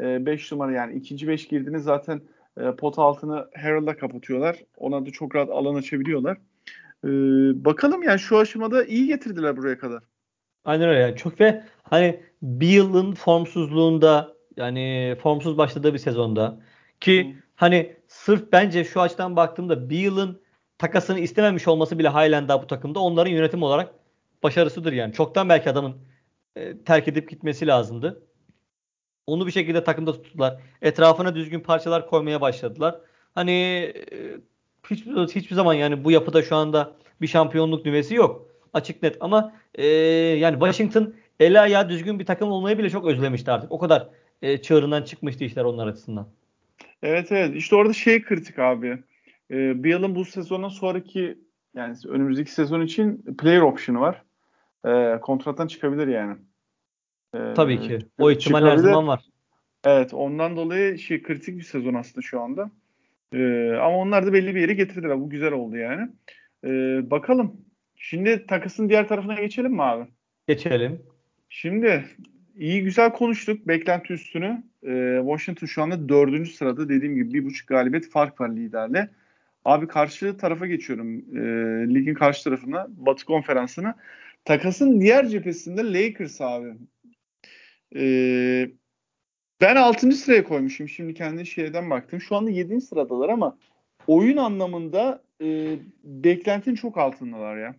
A: 5 e, numara yani ikinci 5 girdiniz zaten e, pot altını Harold'a kapatıyorlar. Ona da çok rahat alan açabiliyorlar. E, bakalım yani şu aşamada iyi getirdiler buraya kadar.
C: Aynen öyle. Yani çok ve hani bir yılın formsuzluğunda yani formsuz başladığı bir sezonda ki hmm. hani sırf bence şu açıdan baktığımda bir yılın takasını istememiş olması bile halen daha bu takımda onların yönetim olarak başarısıdır yani. Çoktan belki adamın e, terk edip gitmesi lazımdı. Onu bir şekilde takımda tuttular. Etrafına düzgün parçalar koymaya başladılar. Hani e, hiçbir, hiçbir zaman yani bu yapıda şu anda bir şampiyonluk nüvesi yok. Açık net ama e, yani Washington eli ayağı düzgün bir takım olmayı bile çok özlemişti artık. O kadar e, çığırından çıkmıştı işler onlar açısından.
A: Evet evet işte orada şey kritik abi. E, Beal'ın bu sezonun sonraki yani önümüzdeki sezon için player option'ı var. E, kontrattan çıkabilir yani.
C: E, Tabii ki. O ihtimal her zaman var.
A: Evet ondan dolayı şey kritik bir sezon aslında şu anda. E, ama onlar da belli bir yere getirdiler. Bu güzel oldu yani. E, bakalım Şimdi takısın diğer tarafına geçelim mi abi?
C: Geçelim.
A: Şimdi iyi güzel konuştuk beklenti üstünü. Ee, Washington şu anda dördüncü sırada dediğim gibi bir buçuk galibiyet fark var liderle. Abi karşı tarafa geçiyorum. E, ligin karşı tarafına, Batı konferansına. Takasın diğer cephesinde Lakers abi. E, ben 6. sıraya koymuşum. Şimdi kendi şeyden baktım. Şu anda 7. sıradalar ama oyun anlamında e, beklentin çok altındalar ya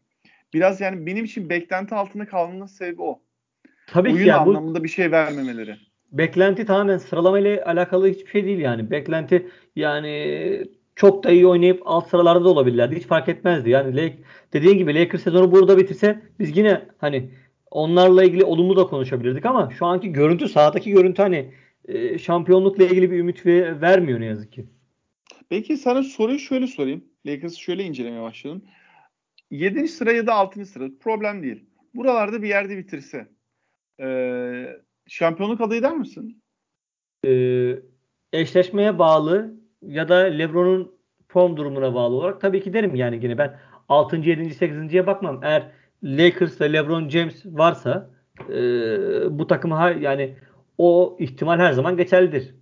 A: biraz yani benim için beklenti altında kalmanın sebebi o. Tabii Oyun ki ya, anlamında bu, bir şey vermemeleri.
C: Beklenti tamamen sıralamayla alakalı hiçbir şey değil yani. Beklenti yani çok da iyi oynayıp alt sıralarda da olabilirlerdi. Hiç fark etmezdi. Yani dediğin gibi Lakers sezonu burada bitirse biz yine hani onlarla ilgili olumlu da konuşabilirdik ama şu anki görüntü sahadaki görüntü hani e, şampiyonlukla ilgili bir ümit vermiyor ne yazık ki.
A: Peki sana soruyu şöyle sorayım. Lakers'ı şöyle incelemeye başladım. 7. sıra ya da 6. sıra problem değil. Buralarda bir yerde bitirse e, şampiyonluk adayı der misin?
C: Ee, eşleşmeye bağlı ya da LeBron'un form durumuna bağlı olarak tabii ki derim yani yine ben 6. 7. 8.ye bakmam. Eğer Lakers ve LeBron James varsa e, bu takım yani o ihtimal her zaman geçerlidir.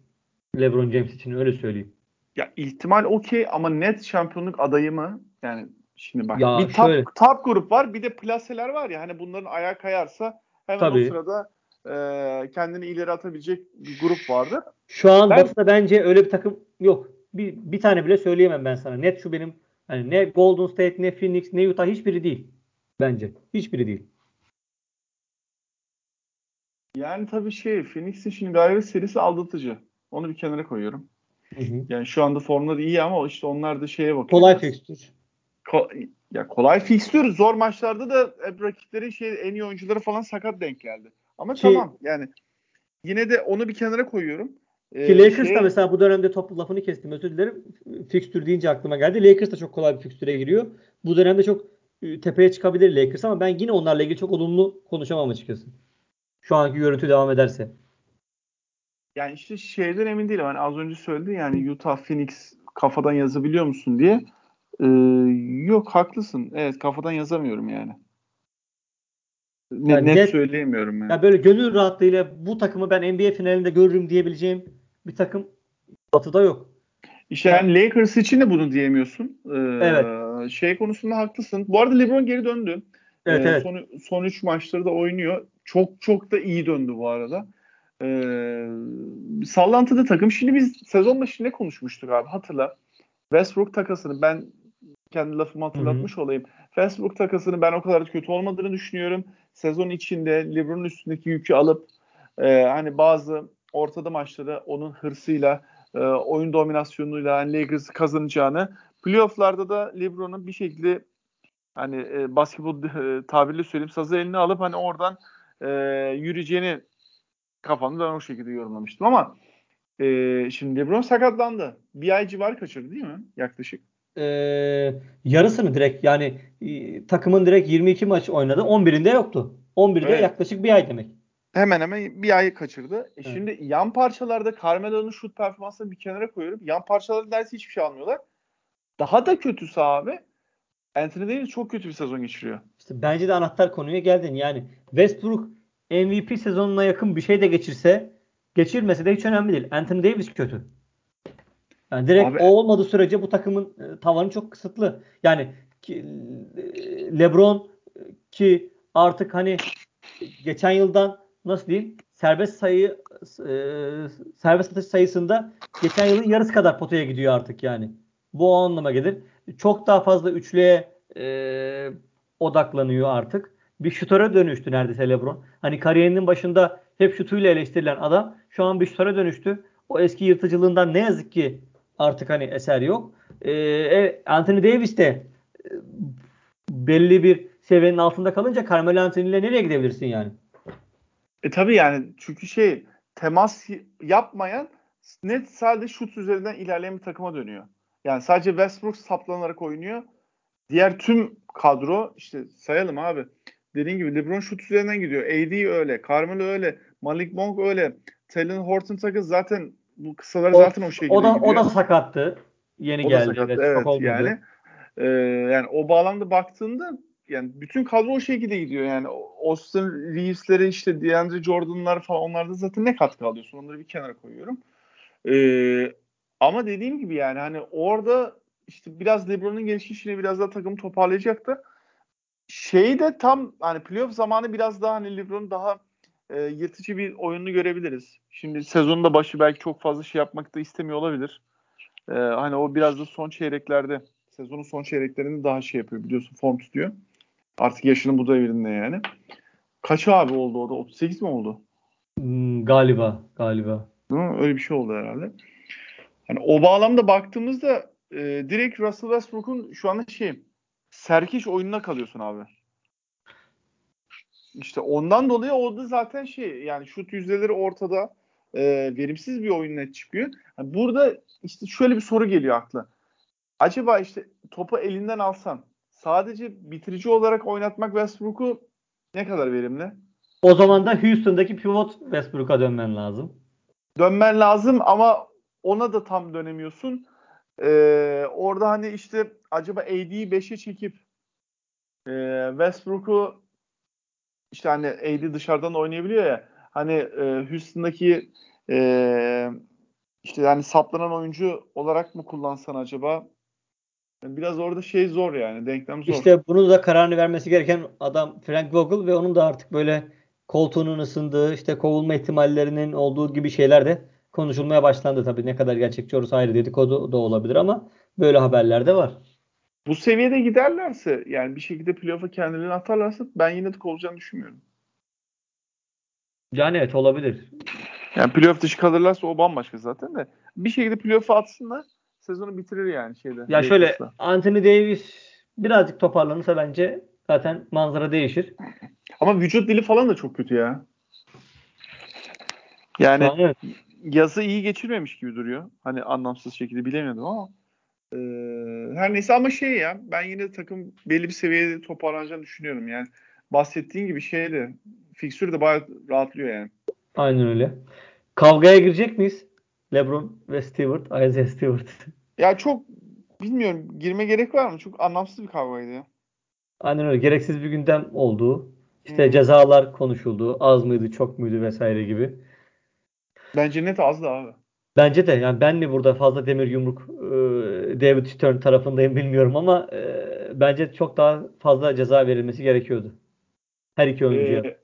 C: LeBron James için öyle söyleyeyim.
A: Ya ihtimal okey ama net şampiyonluk adayı mı? Yani Şimdi bak ya bir top, şöyle... top grup var bir de plaseler var ya hani bunların ayağa kayarsa hemen
C: Tabii.
A: o sırada e, kendini ileri atabilecek bir grup vardı.
C: Şu an
A: Ben-
C: Batı'da bence öyle bir takım yok. Bir, bir tane bile söyleyemem ben sana. Net şu benim hani ne Golden State ne Phoenix ne Utah hiçbiri değil. Bence. Hiçbiri değil.
A: Yani tabii şey Phoenix'in şimdi galibiyet serisi aldatıcı. Onu bir kenara koyuyorum.
C: Hı hı.
A: Yani şu anda formları iyi ama işte onlar da şeye bakıyor.
C: Kolay fixture.
A: Ko- ya kolay fikstür. Zor maçlarda da hep rakipleri şey en iyi oyuncuları falan sakat denk geldi. Ama
C: Ki-
A: tamam yani yine de onu bir kenara koyuyorum. Ee,
C: Ki Lakers
A: şey-
C: da mesela bu dönemde top lafını kestim özür dilerim. Fixture deyince aklıma geldi. Lakers da çok kolay bir fixture'e giriyor. Bu dönemde çok e, tepeye çıkabilir Lakers ama ben yine onlarla ilgili çok olumlu konuşamam açıkçası. Şu anki görüntü devam ederse.
A: Yani işte şeyden emin değilim. Hani az önce söyledi yani Utah Phoenix kafadan yazabiliyor musun diye. Ee, yok haklısın. Evet kafadan yazamıyorum yani. Ne,
C: Yani
A: net
C: net-
A: söyleyemiyorum yani.
C: Ya böyle gönül rahatlığıyla bu takımı ben NBA finalinde görürüm diyebileceğim bir takım Batı'da yok.
A: İşte yani Lakers için de bunu diyemiyorsun. Ee,
C: Evet.
A: Şey konusunda haklısın. Bu arada LeBron geri döndü.
C: Evet
A: Ee,
C: evet.
A: Son, son 3 maçları da oynuyor. Çok çok da iyi döndü bu arada. Ee, sallantıda takım. Şimdi biz sezon başı ne konuşmuştuk abi hatırla. Westbrook takasını ben kendi lafımı hatırlatmış olayım. Westbrook takasını ben o kadar kötü olmadığını düşünüyorum. Sezon içinde LeBron'un üstündeki yükü alıp e, hani bazı ortada maçları onun hırsıyla e, oyun dominasyonuyla hani Lakers'ı kazanacağını playoff'larda da LeBron'un bir şekilde hani e, basketbol e, tabirle söyleyeyim sazı eline alıp hani oradan e, yürüyeceğini kafamda ben o şekilde yorumlamıştım ama e, şimdi LeBron sakatlandı. Bir ay civarı kaçırdı değil mi? Yaklaşık.
C: Ee, yarısını direkt yani e, takımın direkt 22 maç oynadı. 11'inde yoktu. 11'de
A: Evet.
C: yaklaşık bir ay demek.
A: Hemen hemen bir ayı kaçırdı. E
C: Evet.
A: Şimdi yan parçalarda Carmelo'nun şut performansını bir kenara koyuyorum. Yan parçalarda dersi hiçbir şey almıyorlar. Daha da kötüsü abi Anthony Davis çok kötü bir sezon geçiriyor.
C: İşte bence de anahtar konuya geldin. Yani Westbrook MVP sezonuna yakın bir şey de geçirse geçirmese de hiç önemli değil. Anthony Davis kötü. Yani direkt
A: Abi-
C: o olmadığı sürece bu takımın e, tavanı çok kısıtlı. Yani ki, e, LeBron e, ki artık hani geçen yıldan nasıl diyeyim serbest sayı e, serbest atış sayısında geçen yılın yarısı kadar potaya gidiyor artık yani. Bu o anlama gelir. Çok daha fazla üçlüye e, odaklanıyor artık. Bir şutöre dönüştü neredeyse LeBron. Hani kariyerinin başında hep şutuyla eleştirilen adam şu an bir şutöre dönüştü. O eski yırtıcılığından ne yazık ki artık hani eser yok. E, e, Anthony Davis de e, belli bir seviyenin altında kalınca Carmelo Anthony ile nereye gidebilirsin yani?
A: E tabii yani çünkü şey temas yapmayan net sadece şut üzerinden ilerleyen bir takıma dönüyor. Yani sadece Westbrook saplanarak oynuyor. Diğer tüm kadro işte sayalım abi. Dediğin gibi LeBron şut üzerinden gidiyor. AD öyle. Carmelo öyle. Malik Monk öyle. Talon Horton takı zaten bu kısalar
C: O-
A: zaten o şekilde
C: O da
A: gidiyor.
C: o da sakattı. Yeni
A: O da
C: geldi.
A: sakattı,
C: Evet,
A: evet yani. Ee, yani o bağlamda baktığında yani bütün kadro o şekilde gidiyor yani. Austin Reeves'leri işte DeAndre Jordan'lar falan onlarda zaten ne katkı alıyorsun onları bir kenara koyuyorum. Ee, ama dediğim gibi yani hani orada işte biraz LeBron'un gelişişine biraz daha takımı toparlayacaktı. Şeyi de tam hani playoff zamanı biraz daha hani LeBron daha e, yırtıcı bir oyununu görebiliriz. Şimdi sezonun da başı belki çok fazla şey yapmak da istemiyor olabilir. Ee, hani o biraz da son çeyreklerde sezonun son çeyreklerinde daha şey yapıyor biliyorsun form tutuyor. Artık yaşının bu devirinde yani. Kaç abi oldu o da? 38 mi oldu?
C: Hmm, galiba galiba.
A: Değil mi? Öyle bir şey oldu herhalde. Hani o bağlamda baktığımızda e, direkt Russell Westbrook'un şu anda şey serkiş oyununa kalıyorsun abi. İşte ondan dolayı o da zaten şey yani şut yüzdeleri ortada e, verimsiz bir oyun net çıkıyor. Yani burada işte şöyle bir soru geliyor akla. Acaba işte topu elinden alsan sadece bitirici olarak oynatmak Westbrook'u ne kadar verimli?
C: O zaman da Houston'daki pivot Westbrook'a dönmen lazım.
A: Dönmen lazım ama ona da tam dönemiyorsun. Ee, orada hani işte acaba AD'yi 5'e çekip e, Westbrook'u işte hani AD dışarıdan da oynayabiliyor ya hani e, Houston'daki e, işte yani saplanan oyuncu olarak mı kullansan acaba? Biraz orada şey zor yani denklem zor.
C: İşte bunu da kararını vermesi gereken adam Frank Vogel ve onun da artık böyle koltuğunun ısındığı, işte kovulma ihtimallerinin olduğu gibi şeyler de konuşulmaya başlandı. Tabii ne kadar gerçekçi orası ayrı dedikodu da olabilir ama böyle haberler de var.
A: Bu seviyede giderlerse yani bir şekilde playoff'a kendilerini atarlarsa ben yine de kovulacağını düşünmüyorum.
C: Yani evet olabilir.
A: Yani playoff dışı kalırlarsa o bambaşka zaten de. Bir şekilde playoff'a atsınlar sezonu bitirir yani şeyde.
C: Ya şöyle Anthony Davis birazcık toparlanırsa bence zaten manzara değişir.
A: Ama vücut dili falan da çok kötü ya. Yani an, evet. yazı iyi geçirmemiş gibi duruyor. Hani anlamsız şekilde bilemiyordum ama e, her neyse ama şey ya ben yine takım belli bir seviyede toparlanacağını düşünüyorum yani. Bahsettiğin gibi şeyde fiksür de bayağı rahatlıyor yani.
C: Aynen öyle. Kavgaya girecek miyiz? LeBron ve Stewart, Isaiah Stewart. (laughs)
A: Ya çok bilmiyorum girme gerek var mı? Çok anlamsız bir kavgaydı ya.
C: Aynen öyle. Gereksiz bir gündem olduğu. İşte hmm. cezalar konuşuldu. Az mıydı, çok muydu vesaire gibi.
A: Bence net azdı abi.
C: Bence de yani ben mi burada fazla demir yumruk e, David Stern tarafındayım bilmiyorum ama e, bence çok daha fazla ceza verilmesi gerekiyordu. Her iki oyuncuya. Ee,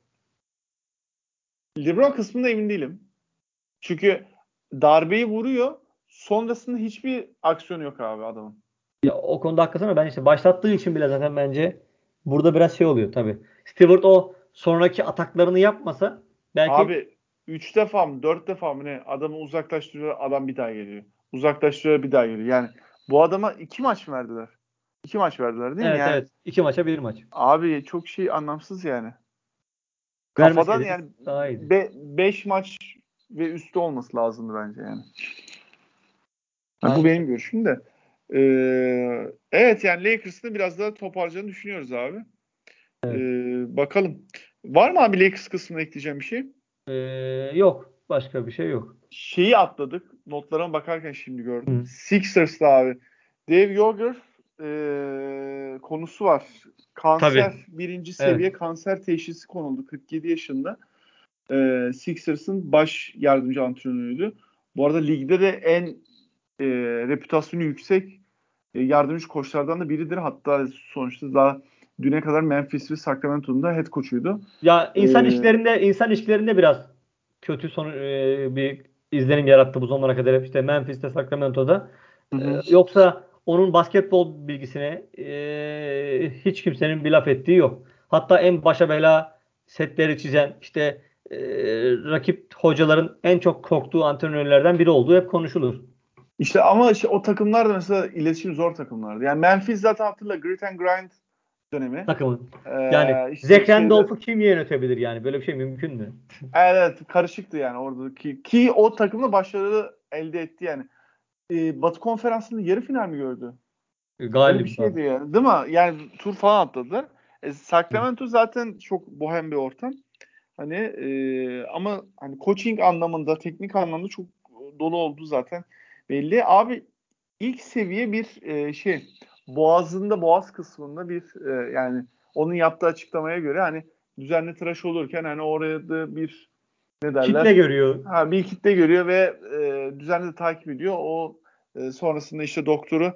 A: LeBron kısmında emin değilim. Çünkü darbeyi vuruyor. Sonrasında hiçbir aksiyon yok abi adamın.
C: Ya o konuda haklısın ama ben işte başlattığı için bile zaten bence burada biraz şey oluyor tabii. Stewart o sonraki ataklarını yapmasa belki
A: Abi 3 defa mı 4 defa mı ne adamı uzaklaştırıyor adam bir daha geliyor. Uzaklaştırıyor bir daha geliyor. Yani bu adama iki maç mı verdiler? İki maç verdiler değil
C: evet,
A: mi? Yani,
C: evet. İki maça bir maç.
A: Abi çok şey anlamsız yani. Kafadan yani 5 be, maç ve üstü olması lazımdı bence yani. yani bu benim görüşüm de. Ee, evet yani Lakers'ın biraz daha toparlayacağını düşünüyoruz abi. Evet. Ee, bakalım. Var mı abi Lakers kısmına ekleyeceğim bir şey?
C: Ee, yok. Başka bir şey yok.
A: Şeyi atladık. Notlarıma bakarken şimdi gördüm. Hı. Sixers'ta abi. Dave Yoger e, konusu var. Kanser Tabii. birinci seviye evet. kanser teşhisi konuldu 47 yaşında. E, Sixers'ın baş yardımcı antrenörüydü. Bu arada ligde de en e, reputasyonu yüksek e, yardımcı koçlardan da biridir. Hatta sonuçta daha düne kadar Memphis ve Sacramento'nun da head koçuydu.
C: Ya insan ee, işlerinde insan işlerinde biraz kötü son e, bir izlenim yarattı bu zamana kadar hep işte Memphis'te Sacramento'da. E, yoksa onun basketbol bilgisine e, hiç kimsenin bir laf ettiği yok. Hatta en başa bela setleri çizen işte e, rakip hocaların en çok korktuğu antrenörlerden biri olduğu hep konuşulur.
A: İşte ama işte o takımlar da mesela iletişim zor takımlardı. Yani Memphis zaten hatırla grit and grind dönemi.
C: Takımı. Ee, yani işte Zach Randolph'u kim yönetebilir yani? Böyle bir şey mümkün mü?
A: evet karışıktı yani orada ki, ki o takımla başarı elde etti yani e, Batı Konferansı'nda yarı final mi gördü?
C: E, galiba. bir
A: şeydi yani. Değil mi? Yani tur falan atladılar. E, Sacramento Hı. zaten çok bohem bir ortam. Hani e, ama hani coaching anlamında, teknik anlamda çok dolu oldu zaten belli. Abi ilk seviye bir e, şey boğazında boğaz kısmında bir e, yani onun yaptığı açıklamaya göre hani düzenli tıraş olurken hani oraya da bir
C: ne derler? Kitle görüyor.
A: Ha, bir kitle görüyor ve e, düzenli de takip ediyor. O e, sonrasında işte doktoru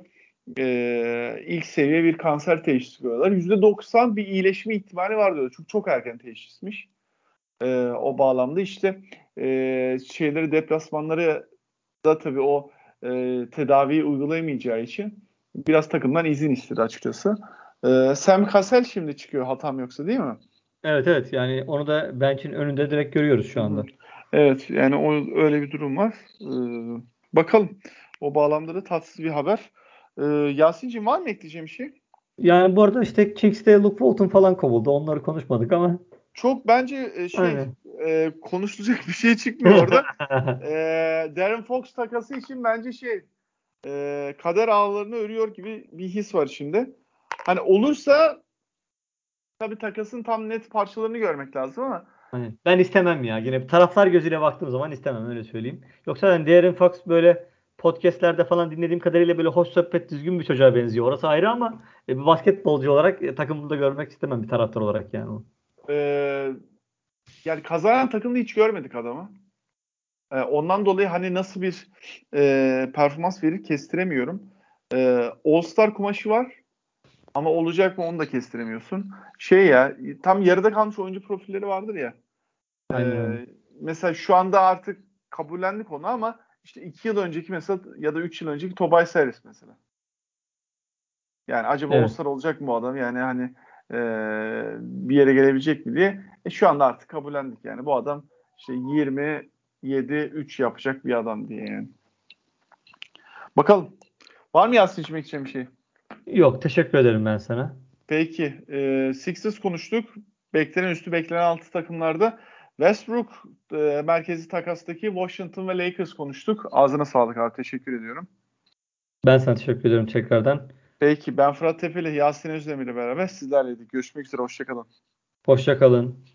A: e, ilk seviye bir kanser teşhisi koyuyorlar. %90 bir iyileşme ihtimali var diyor. Çünkü çok erken teşhismiş. E, o bağlamda işte e, şeyleri deplasmanları da tabii o e, tedaviyi uygulayamayacağı için biraz takımdan izin istedi açıkçası. E, Sam Cassell şimdi çıkıyor hatam yoksa değil mi?
C: Evet evet yani onu da bench'in önünde direkt görüyoruz şu anda.
A: Evet yani o öyle bir durum var. Ee, bakalım. O bağlamda da tatsız bir haber. Ee, Yasin'cim var mı ekleyeceğim bir şey?
C: Yani bu arada işte Kings'te Luke Walton falan kovuldu. Onları konuşmadık ama.
A: Çok bence e, şey e, konuşulacak bir şey çıkmıyor orada. (laughs) e, Darren Fox takası için bence şey e, kader ağlarını örüyor gibi bir his var şimdi. Hani olursa tabii takasın tam net parçalarını görmek lazım ama
C: Hani ben istemem ya. Yine taraflar gözüyle baktığım zaman istemem öyle söyleyeyim. Yoksa yani Darren Fox böyle podcastlerde falan dinlediğim kadarıyla böyle hoş sohbet düzgün bir çocuğa benziyor. Orası ayrı ama e, bir basketbolcu olarak e, takımda görmek istemem bir taraftar olarak yani.
A: Ee, yani kazanan takımda hiç görmedik adamı. Ee, ondan dolayı hani nasıl bir e, performans verir kestiremiyorum. Ee, All Star kumaşı var ama olacak mı onu da kestiremiyorsun. Şey ya tam yarıda kalmış oyuncu profilleri vardır ya. Ee, mesela şu anda artık kabullendik onu ama işte iki yıl önceki mesela ya da üç yıl önceki Tobias Harris mesela. Yani acaba evet. All-Star olacak mı bu adam? Yani hani e, bir yere gelebilecek mi diye. E, şu anda artık kabullendik yani. Bu adam işte 27 3 yapacak bir adam diye yani. Bakalım. Var mı Yasin içmek için bir şey?
C: Yok. Teşekkür ederim ben sana.
A: Peki. E, Sixers konuştuk. Beklenen üstü beklenen altı takımlarda Westbrook e, merkezi takastaki Washington ve Lakers konuştuk. Ağzına sağlık abi. Teşekkür ediyorum.
C: Ben sana teşekkür ediyorum tekrardan.
A: Peki ben Fırat Tepeli, Yasin Özdemir ile beraber sizlerleydik. Görüşmek üzere. Hoşçakalın.
C: Hoşçakalın.